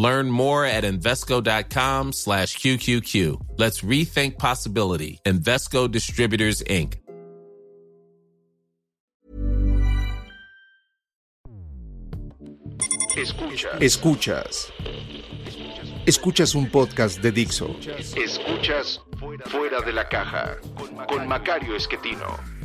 Learn more at Invesco.com slash QQQ. Let's rethink possibility. Invesco Distributors, Inc. Escuchas. Escuchas. Escuchas un podcast de Dixo. Escuchas Fuera de la Caja con Macario Esquetino.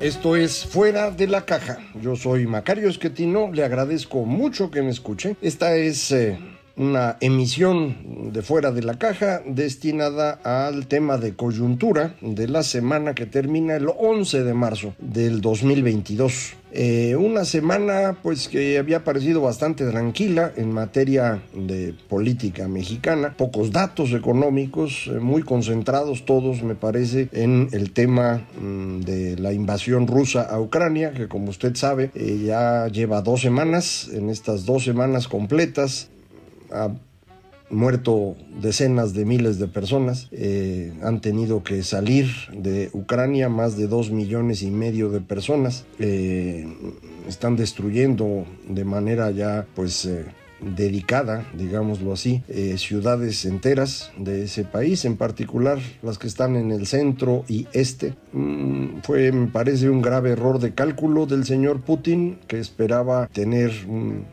Esto es Fuera de la Caja. Yo soy Macario Esquetino. Le agradezco mucho que me escuche. Esta es eh, una emisión de fuera de la caja destinada al tema de coyuntura de la semana que termina el 11 de marzo del 2022. Eh, una semana pues que había parecido bastante tranquila en materia de política mexicana, pocos datos económicos, eh, muy concentrados todos me parece en el tema mm, de la invasión rusa a Ucrania, que como usted sabe eh, ya lleva dos semanas, en estas dos semanas completas ha muerto decenas de miles de personas, eh, han tenido que salir de Ucrania, más de dos millones y medio de personas, eh, están destruyendo de manera ya pues eh, dedicada, digámoslo así, ciudades enteras de ese país, en particular las que están en el centro y este. Mm, fue, me parece, un grave error de cálculo del señor Putin, que esperaba tener un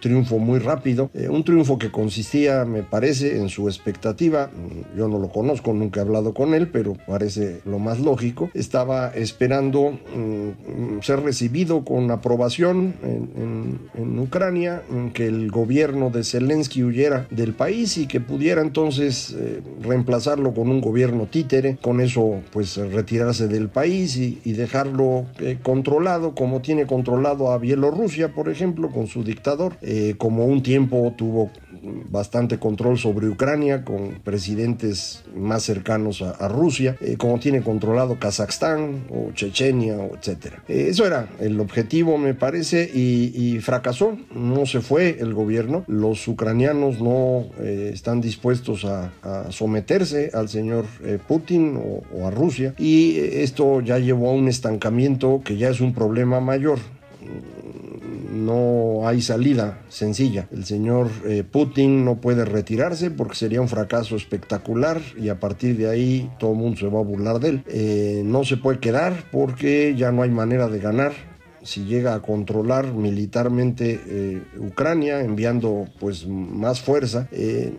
triunfo muy rápido, eh, un triunfo que consistía, me parece, en su expectativa, mm, yo no lo conozco, nunca he hablado con él, pero parece lo más lógico, estaba esperando mm, ser recibido con aprobación en, Ucrania, que el gobierno de Zelensky huyera del país y que pudiera entonces eh, reemplazarlo con un gobierno títere, con eso pues retirarse del país y, dejarlo eh, controlado como tiene controlado a Bielorrusia, por ejemplo, con su dictador. Eh, como un tiempo tuvo bastante control sobre Ucrania con presidentes más cercanos a, Rusia, eh, como tiene controlado Kazajstán o Chechenia, etc. Eh, eso era el objetivo, me parece, y, fracasó. No se fue el gobierno. Los ucranianos no están dispuestos a, someterse al señor Putin o a Rusia, y esto ya llevó a un estancamiento que ya es un problema mayor no hay salida sencilla. El señor eh, Putin no puede retirarse porque sería un fracaso espectacular y a partir de ahí todo el mundo se va a burlar de él. Eh, no se puede quedar porque ya no hay manera de ganar si llega a controlar militarmente eh, Ucrania, enviando pues más fuerza, eh,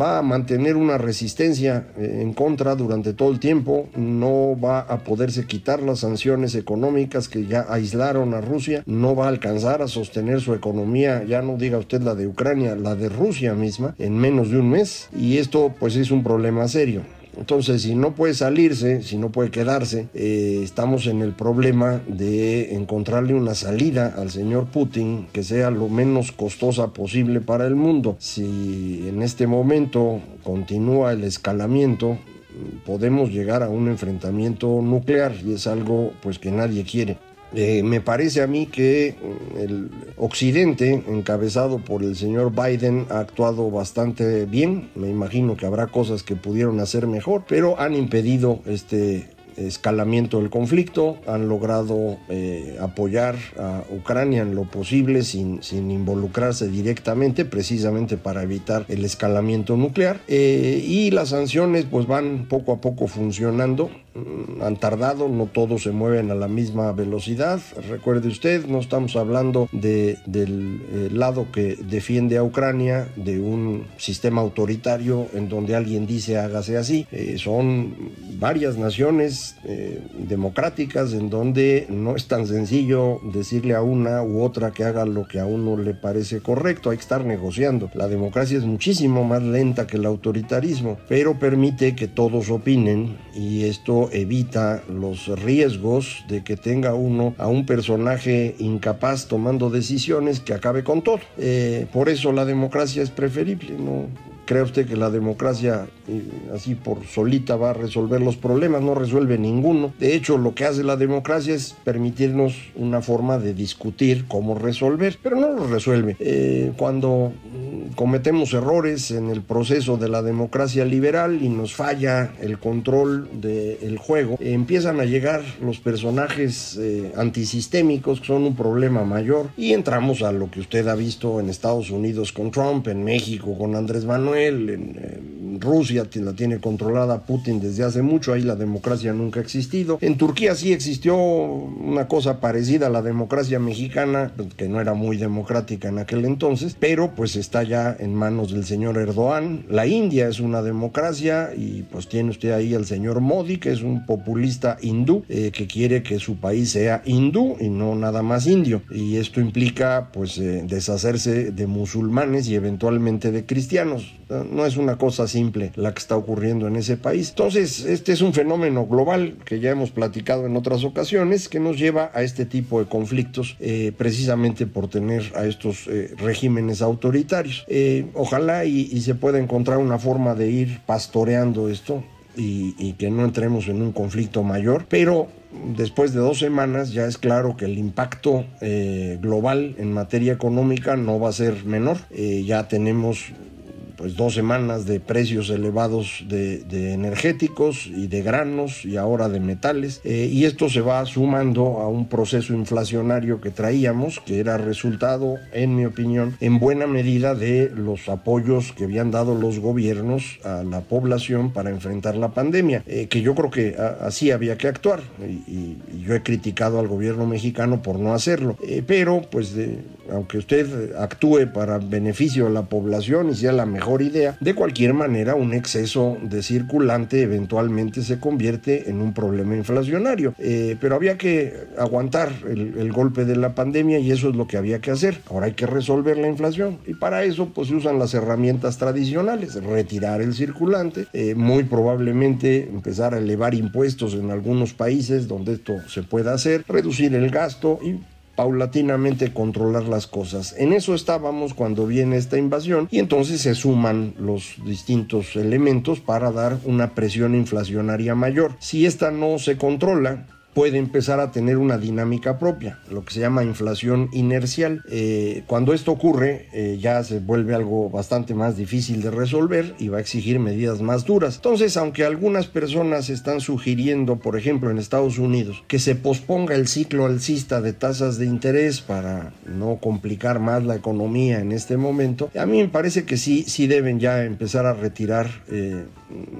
va a mantener una resistencia eh, en contra durante todo el tiempo, no va a poderse quitar las sanciones económicas que ya aislaron a Rusia, no va a alcanzar a sostener su economía, ya no diga usted la de Ucrania, la de Rusia misma, en menos de un mes, y esto pues es un problema serio. Entonces, si no puede salirse, si no puede quedarse, eh, estamos en el problema de encontrarle una salida al señor Putin que sea lo menos costosa posible para el mundo. Si en este momento continúa el escalamiento, podemos llegar a un enfrentamiento nuclear y es algo pues que nadie quiere. Eh, me parece a mí que mm, el Occidente, encabezado por el señor Biden, ha actuado bastante bien. Me imagino que habrá cosas que pudieron hacer mejor, pero han impedido este escalamiento del conflicto, han logrado eh, apoyar a Ucrania en lo posible sin, sin, involucrarse directamente, precisamente para evitar el escalamiento nuclear. Eh, y las sanciones pues van poco a poco funcionando. Mm, han tardado, no todos se mueven a la misma velocidad. Recuerde usted, no estamos hablando de, del eh, lado que defiende a Ucrania, de un sistema autoritario en donde alguien dice hágase así. Eh, son varias naciones eh, democráticas en donde no es tan sencillo decirle a una u otra que haga lo que a uno le parece correcto, hay que estar negociando. La democracia es muchísimo más lenta que el autoritarismo, pero permite que todos opinen y esto evita los riesgos de que tenga uno a un personaje incapaz tomando decisiones que acabe con todo. Eh, por eso la democracia es preferible, no ¿Cree usted que la democracia eh, así por solita va a resolver los problemas? No resuelve ninguno. De hecho, lo que hace la democracia es permitirnos una forma de discutir cómo resolver, pero no lo resuelve. Eh, cuando mm, cometemos errores en el proceso de la democracia liberal y nos falla el control del juego, empiezan a llegar los personajes eh, antisistémicos que son un problema mayor y entramos a lo que usted ha visto en Estados Unidos con Trump, en México con Andrés Manuel, en, Rusia la tiene controlada Putin desde hace mucho, ahí la democracia nunca ha existido. En Turquía sí existió una cosa parecida a la democracia mexicana, que no era muy democrática en aquel entonces, pero pues está ya en manos del señor Erdogan. La India es una democracia y pues tiene usted ahí al señor Modi, que es un populista hindú, eh, que quiere que su país sea hindú y no nada más indio. Y esto implica pues eh, deshacerse de musulmanes y eventualmente de cristianos. No es una cosa simple la que está ocurriendo en ese país. Entonces, este es un fenómeno global que ya hemos platicado en otras ocasiones que nos lleva a este tipo de conflictos eh, precisamente por tener a estos eh, regímenes autoritarios. Eh, ojalá y, se pueda encontrar una forma de ir pastoreando esto y, y, que no entremos en un conflicto mayor, pero después de dos semanas ya es claro que el impacto global en materia económica no va a ser menor. ya tenemos pues dos semanas de precios elevados de, energéticos y de granos y ahora de metales. Eh, y esto se va sumando a un proceso inflacionario que traíamos que era resultado en mi opinión en buena medida de los apoyos que habían dado los gobiernos a la población para enfrentar la pandemia eh, que yo creo que así había que actuar. Y, yo he criticado al gobierno mexicano por no hacerlo. Eh, pero pues aunque usted actúe para beneficio de la población y sea la mejor idea. De cualquier manera, un exceso de circulante eventualmente se convierte en un problema inflacionario. Eh, pero había que aguantar el, golpe de la pandemia y eso es lo que había que hacer. Ahora hay que resolver la inflación y para eso pues se usan las herramientas tradicionales, retirar el circulante, eh, muy probablemente empezar a elevar impuestos en algunos países donde esto se pueda hacer, reducir el gasto y paulatinamente controlar las cosas. En eso estábamos cuando viene esta invasión y entonces se suman los distintos elementos para dar una presión inflacionaria mayor. Si esta no se controla, puede empezar a tener una dinámica propia, lo que se llama inflación inercial. Eh, cuando esto ocurre, eh, ya se vuelve algo bastante más difícil de resolver y va a exigir medidas más duras. Entonces, aunque algunas personas están sugiriendo, por ejemplo, en Estados Unidos, que se posponga el ciclo alcista de tasas de interés para no complicar más la economía en este momento, a mí me parece que sí, sí deben ya empezar a retirar eh,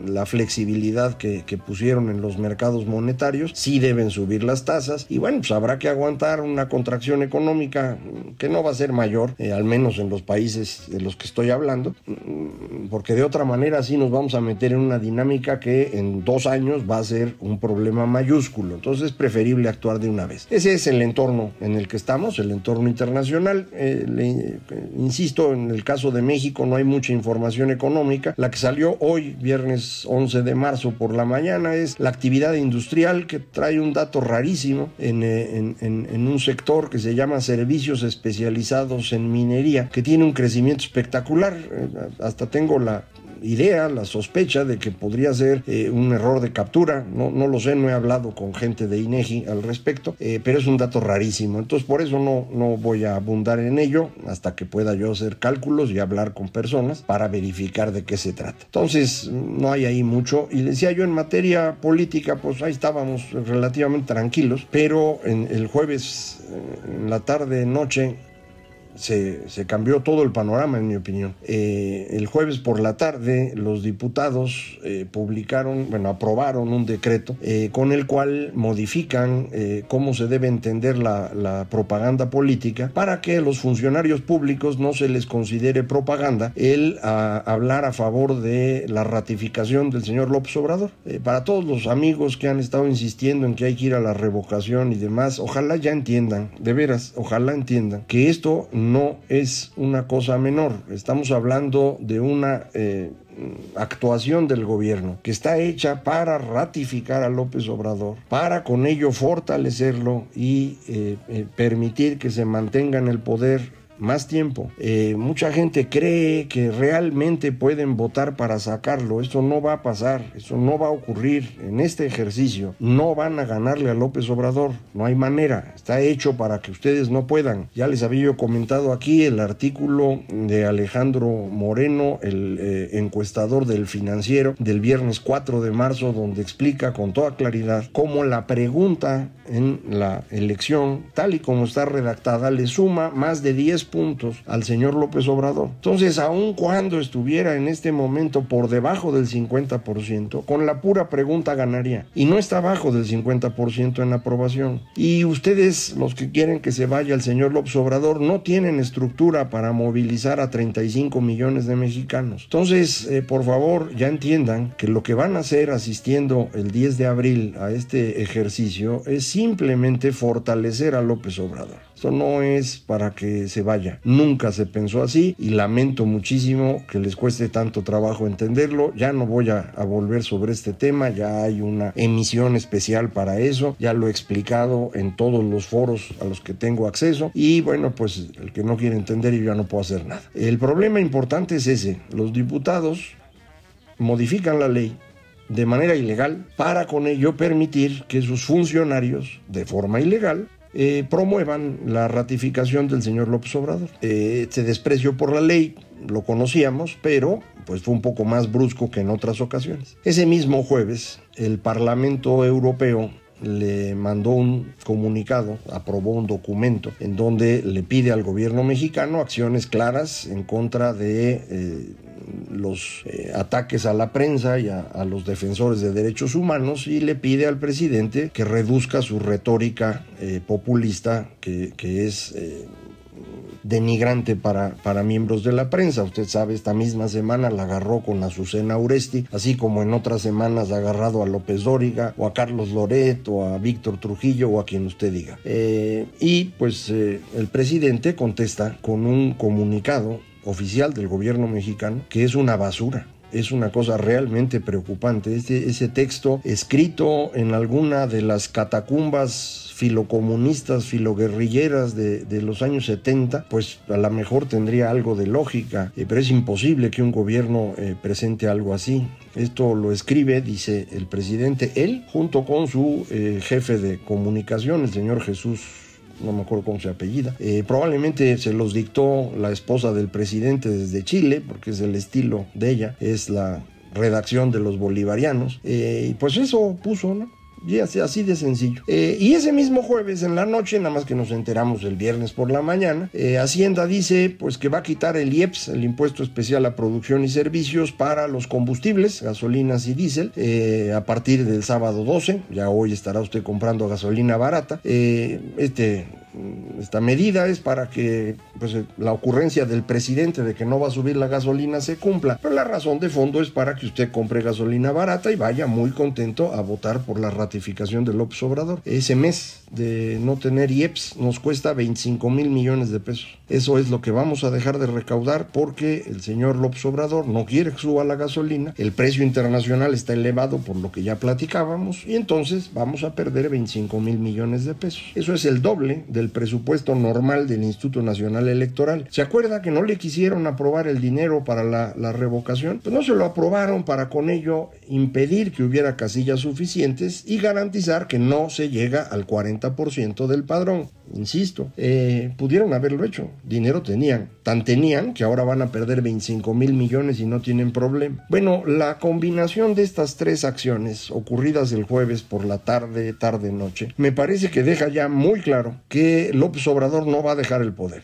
la flexibilidad que, que pusieron en los mercados monetarios, sí deben subir las tasas y bueno, pues habrá que aguantar una contracción económica que no va a ser mayor, eh, al menos en los países de los que estoy hablando, mm, porque de otra manera sí nos vamos a meter en una dinámica que en dos años va a ser un problema mayúsculo. Entonces es preferible actuar de una vez. Ese es el entorno en el que estamos, el entorno internacional. Eh, le, insisto, en el caso de México no hay mucha información económica. La que salió hoy, viernes 11 de marzo por la mañana, es la actividad industrial que trae un dato rarísimo eh, en, un sector que se llama servicios especializados en minería, que tiene un crecimiento espectacular. Eh, hasta tengo la, idea, la sospecha de que podría ser eh, un error de captura. No, no lo sé, no he hablado con gente de INEGI al respecto, eh, pero es un dato rarísimo. Entonces, por eso no, no voy a abundar en ello hasta que pueda yo hacer cálculos y hablar con personas para verificar de qué se trata. Entonces, no hay ahí mucho. Y decía yo, en materia política, pues ahí estábamos relativamente tranquilos, pero en el jueves, eh, en la tarde, noche, se, cambió todo el panorama, en mi opinión. Eh, el jueves por la tarde, los diputados eh, publicaron, bueno, aprobaron un decreto eh, con el cual modifican cómo se debe entender la, propaganda política para que los funcionarios públicos no se les considere propaganda el hablar a favor de la ratificación del señor López Obrador. para todos los amigos que han estado insistiendo en que hay que ir a la revocación y demás, ojalá ya entiendan, de veras, ojalá entiendan que esto es una cosa menor. Estamos hablando de una eh, actuación del gobierno que está hecha para ratificar a López Obrador, para con ello fortalecerlo y eh, eh, permitir que se mantenga en el poder más tiempo. Eh, mucha gente cree que realmente pueden votar para sacarlo. Eso no va a pasar, eso no va a ocurrir en este ejercicio. No van a ganarle a López Obrador, no hay manera. Está hecho para que ustedes no puedan. Ya les había yo comentado aquí el artículo de Alejandro Moreno, el eh, encuestador del financiero, del viernes 4 de marzo, donde explica con toda claridad cómo la pregunta en la elección, tal y como está redactada, le suma más de 10 puntos al señor López Obrador. Entonces, aun cuando estuviera en este momento por debajo del 50%, con la pura pregunta ganaría. Y no está abajo del 50% en aprobación. Y ustedes, los que quieren que se vaya el señor López Obrador, no tienen estructura para movilizar a 35 millones de mexicanos. Entonces, eh, por favor, ya entiendan que lo que van a hacer asistiendo el 10 de abril a este ejercicio es simplemente fortalecer a López Obrador. Esto no es para que se vaya. Nunca se pensó así y lamento muchísimo que les cueste tanto trabajo entenderlo. Ya no voy a, volver sobre este tema, ya hay una emisión especial para eso, ya lo he explicado en todos los foros a los que tengo acceso y bueno, pues el que no quiere entender yo ya no puedo hacer nada. El problema importante es ese, los diputados modifican la ley de manera ilegal para con ello permitir que sus funcionarios de forma ilegal eh, promuevan la ratificación del señor López Obrador. Eh, este desprecio por la ley lo conocíamos, pero pues fue un poco más brusco que en otras ocasiones. Ese mismo jueves, el Parlamento Europeo le mandó un comunicado, aprobó un documento en donde le pide al gobierno mexicano acciones claras en contra de eh, los eh, ataques a la prensa y a, los defensores de derechos humanos y le pide al presidente que reduzca su retórica eh, populista que, es eh, denigrante para, para miembros de la prensa. Usted sabe, esta misma semana la agarró con Azucena Uresti, así como en otras semanas ha agarrado a López Dóriga, o a Carlos Loret, o a Víctor Trujillo, o a quien usted diga. y pues el presidente contesta con un comunicado oficial del gobierno mexicano, que es una basura. Es una cosa realmente preocupante. Este, ese texto escrito en alguna de las catacumbas filocomunistas, filoguerrilleras de, de los años 70, pues a lo mejor tendría algo de lógica, eh, pero es imposible que un gobierno eh, presente algo así. Esto lo escribe, dice el presidente, él junto con su eh, jefe de comunicación, el señor Jesús no me acuerdo cómo se apellida. Eh, probablemente se los dictó la esposa del presidente desde Chile, porque es el estilo de ella, es la redacción de los bolivarianos. Eh, y pues eso puso, ¿no? Y así, de sencillo. Eh, y ese mismo jueves en la noche, nada más que nos enteramos el viernes por la mañana, Hacienda dice pues que va a quitar el IEPS, el impuesto especial a producción y servicios para los combustibles, gasolinas y diésel, a partir del sábado 12. Ya hoy estará usted comprando gasolina barata. este esta medida es para que pues, la ocurrencia del presidente de que no va a subir la gasolina se cumpla. Pero la razón de fondo es para que usted compre gasolina barata y vaya muy contento a votar por la ratificación de López Obrador. Ese mes de no tener IEPS nos cuesta 25 mil millones de pesos. Eso es lo que vamos a dejar de recaudar porque el señor López Obrador no quiere que suba la gasolina, el precio internacional está elevado por lo que ya platicábamos y entonces vamos a perder 25 mil millones de pesos. Eso es el doble del presupuesto normal del Instituto Nacional Electoral. ¿Se acuerda que no le quisieron aprobar el dinero para la, la revocación? Pues no se lo aprobaron para con ello impedir que hubiera casillas suficientes y garantizar que no se llega al 40% del padrón. Insisto, eh, pudieron haberlo hecho, dinero tenían, tan tenían que ahora van a perder 25 mil millones y no tienen problema. Bueno, la combinación de estas tres acciones ocurridas el jueves por la tarde, tarde, noche, me parece que deja ya muy claro que López Obrador no va a dejar el poder.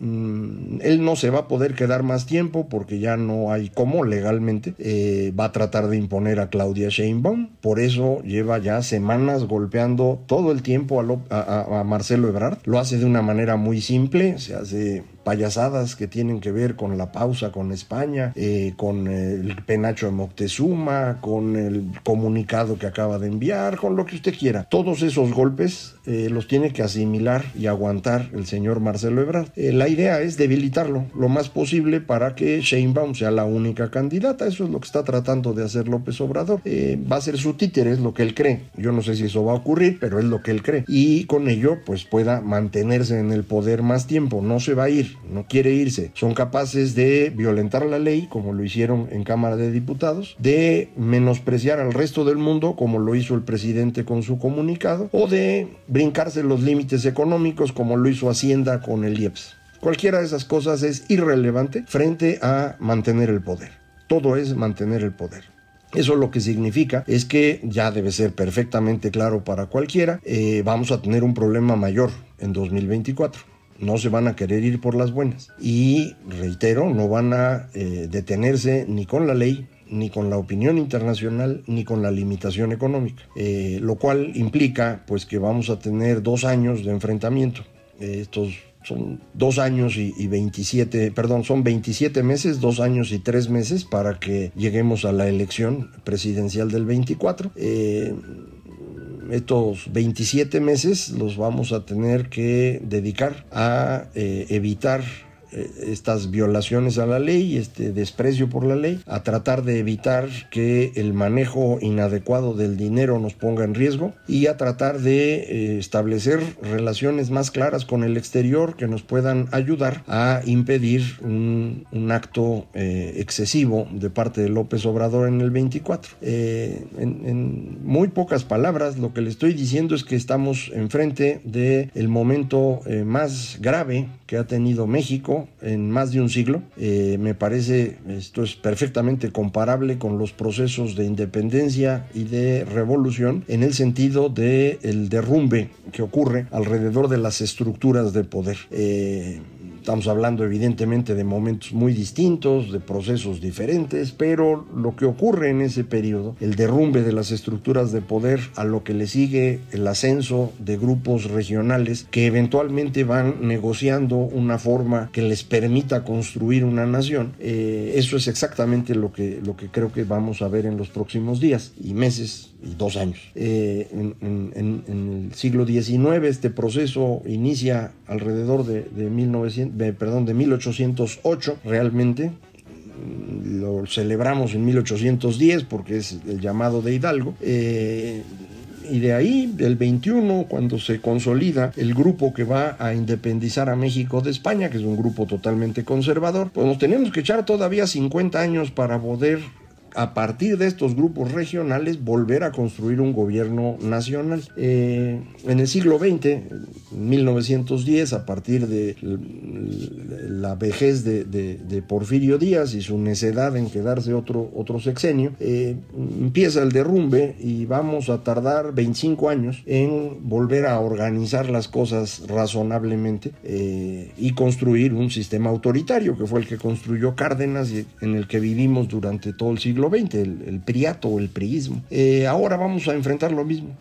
Mm, él no se va a poder quedar más tiempo porque ya no hay cómo legalmente. Eh, va a tratar de imponer a Claudia Sheinbaum. Por eso lleva ya semanas golpeando todo el tiempo a, a Marcelo Ebrard. Lo hace de una manera muy simple. Se hace payasadas que tienen que ver con la pausa con España, eh, con el penacho de Moctezuma, con el comunicado que acaba de enviar, con lo que usted quiera. Todos esos golpes eh, los tiene que asimilar y aguantar el señor Marcelo Ebrard. Eh, la idea es debilitarlo lo más posible para que Sheinbaum sea la única candidata. Eso es lo que está tratando de hacer López Obrador. va a ser su títere, es lo que él cree. Yo no sé si eso va a ocurrir, pero es lo que él cree. Y con ello, pues pueda mantenerse en el poder más tiempo. No se va a ir, no quiere irse. Son capaces de violentar la ley, como lo hicieron en Cámara de Diputados, de menospreciar al resto del mundo, como lo hizo el presidente con su comunicado, o de brincarse los límites económicos, como lo hizo Hacienda con el IEPS. Cualquiera de esas cosas es irrelevante frente a mantener el poder. Todo es mantener el poder. Eso lo que significa es que ya debe ser perfectamente claro para cualquiera, eh, vamos a tener un problema mayor en 2024 no se van a querer ir por las buenas. Y reitero, no van a eh, detenerse ni con la ley, ni con la opinión internacional, ni con la limitación económica. Eh, lo cual implica pues que vamos a tener dos años de enfrentamiento. estos son dos años y, 27, perdón, son 27 meses, dos años y tres meses para que lleguemos a la elección presidencial del 24. Eh, estos 27 meses los vamos a tener que dedicar a eh, evitar estas violaciones a la ley, este desprecio por la ley, a tratar de evitar que el manejo inadecuado del dinero nos ponga en riesgo y a tratar de eh, establecer relaciones más claras con el exterior que nos puedan ayudar a impedir un, acto eh, excesivo de parte de López Obrador en el 24. En, muy pocas palabras, lo que le estoy diciendo es que estamos enfrente del el momento más grave que ha tenido México en más de un siglo. Eh, me parece esto es perfectamente comparable con los procesos de independencia y de revolución en el sentido de el derrumbe que ocurre alrededor de las estructuras de poder. Eh, Estamos hablando evidentemente de momentos muy distintos, de procesos diferentes, pero lo que ocurre en ese periodo, el derrumbe de las estructuras de poder, a lo que le sigue el ascenso de grupos regionales que eventualmente van negociando una forma que les permita construir una nación, eh, eso es exactamente lo que, lo que creo que vamos a ver en los próximos días y meses y dos años. Eh, en, el siglo XIX este proceso inicia alrededor de, de, 1900, perdón, de 1808 realmente. Lo celebramos en 1810 porque es el llamado de Hidalgo. Eh, y de ahí, del 21, cuando se consolida el grupo que va a independizar a México de España, que es un grupo totalmente conservador, pues nos tenemos que echar todavía 50 años para poder a partir de estos grupos regionales volver a construir un gobierno nacional. Eh, en el siglo XX, 1910, a partir de la vejez de, Porfirio Díaz y su necedad en quedarse otro, otro sexenio, eh, empieza el derrumbe y vamos a tardar 25 años en volver a organizar las cosas razonablemente eh, y construir un sistema autoritario que fue el que construyó Cárdenas y en el que vivimos durante todo el siglo XX, el, priato o el priismo. Eh, ahora vamos a enfrentar lo mismo.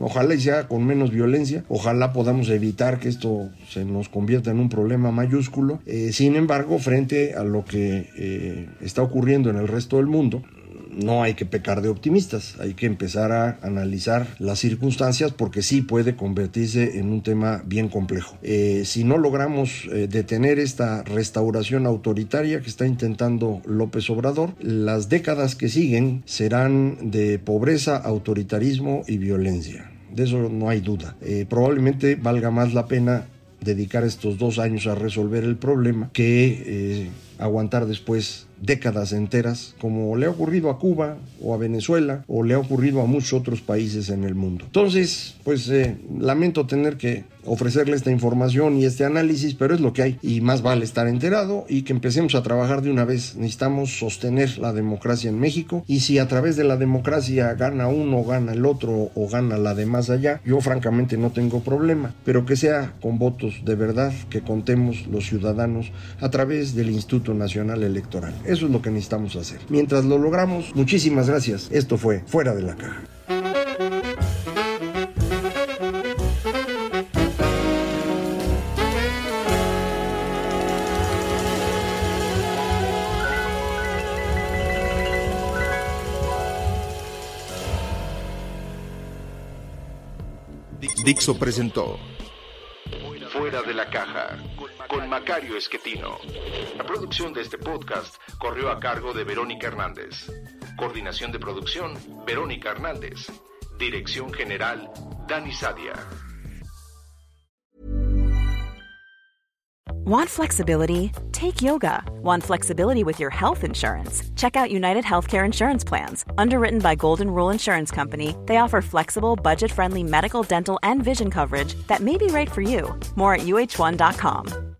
Ojalá sea con menos violencia, ojalá podamos evitar que esto se nos convierta en un problema mayúsculo. Eh, sin embargo, frente a lo que eh, está ocurriendo en el resto del mundo, no hay que pecar de optimistas, hay que empezar a analizar las circunstancias porque sí puede convertirse en un tema bien complejo. Eh, si no logramos eh, detener esta restauración autoritaria que está intentando López Obrador, las décadas que siguen serán de pobreza, autoritarismo y violencia. De eso no hay duda. Eh, probablemente valga más la pena dedicar estos dos años a resolver el problema que aguantar después décadas enteras, como le ha ocurrido a Cuba o a Venezuela o le ha ocurrido a muchos otros países en el mundo. Entonces, pues eh, lamento tener que ofrecerle esta información y este análisis, pero es lo que hay y más vale estar enterado y que empecemos a trabajar de una vez. Necesitamos sostener la democracia en México y si a través de la democracia gana uno, gana el otro o gana la de más allá, yo francamente no tengo problema, pero que sea con votos de verdad que contemos los ciudadanos a través del Instituto Nacional Electoral. Eso es lo que necesitamos hacer. Mientras lo logramos, muchísimas gracias. Esto fue Fuera de la Caja. Dixo presentó Fuera de la Caja con Macario Esquetino. La producción de este podcast corrió a cargo de Verónica Hernández. Coordinación de producción, Verónica Hernández. Dirección General, Dani Sadia. Want flexibility? Take yoga. Want flexibility with your health insurance? Check out United Healthcare Insurance Plans. Underwritten by Golden Rule Insurance Company, they offer flexible, budget friendly medical, dental, and vision coverage that may be right for you. More at uh1.com.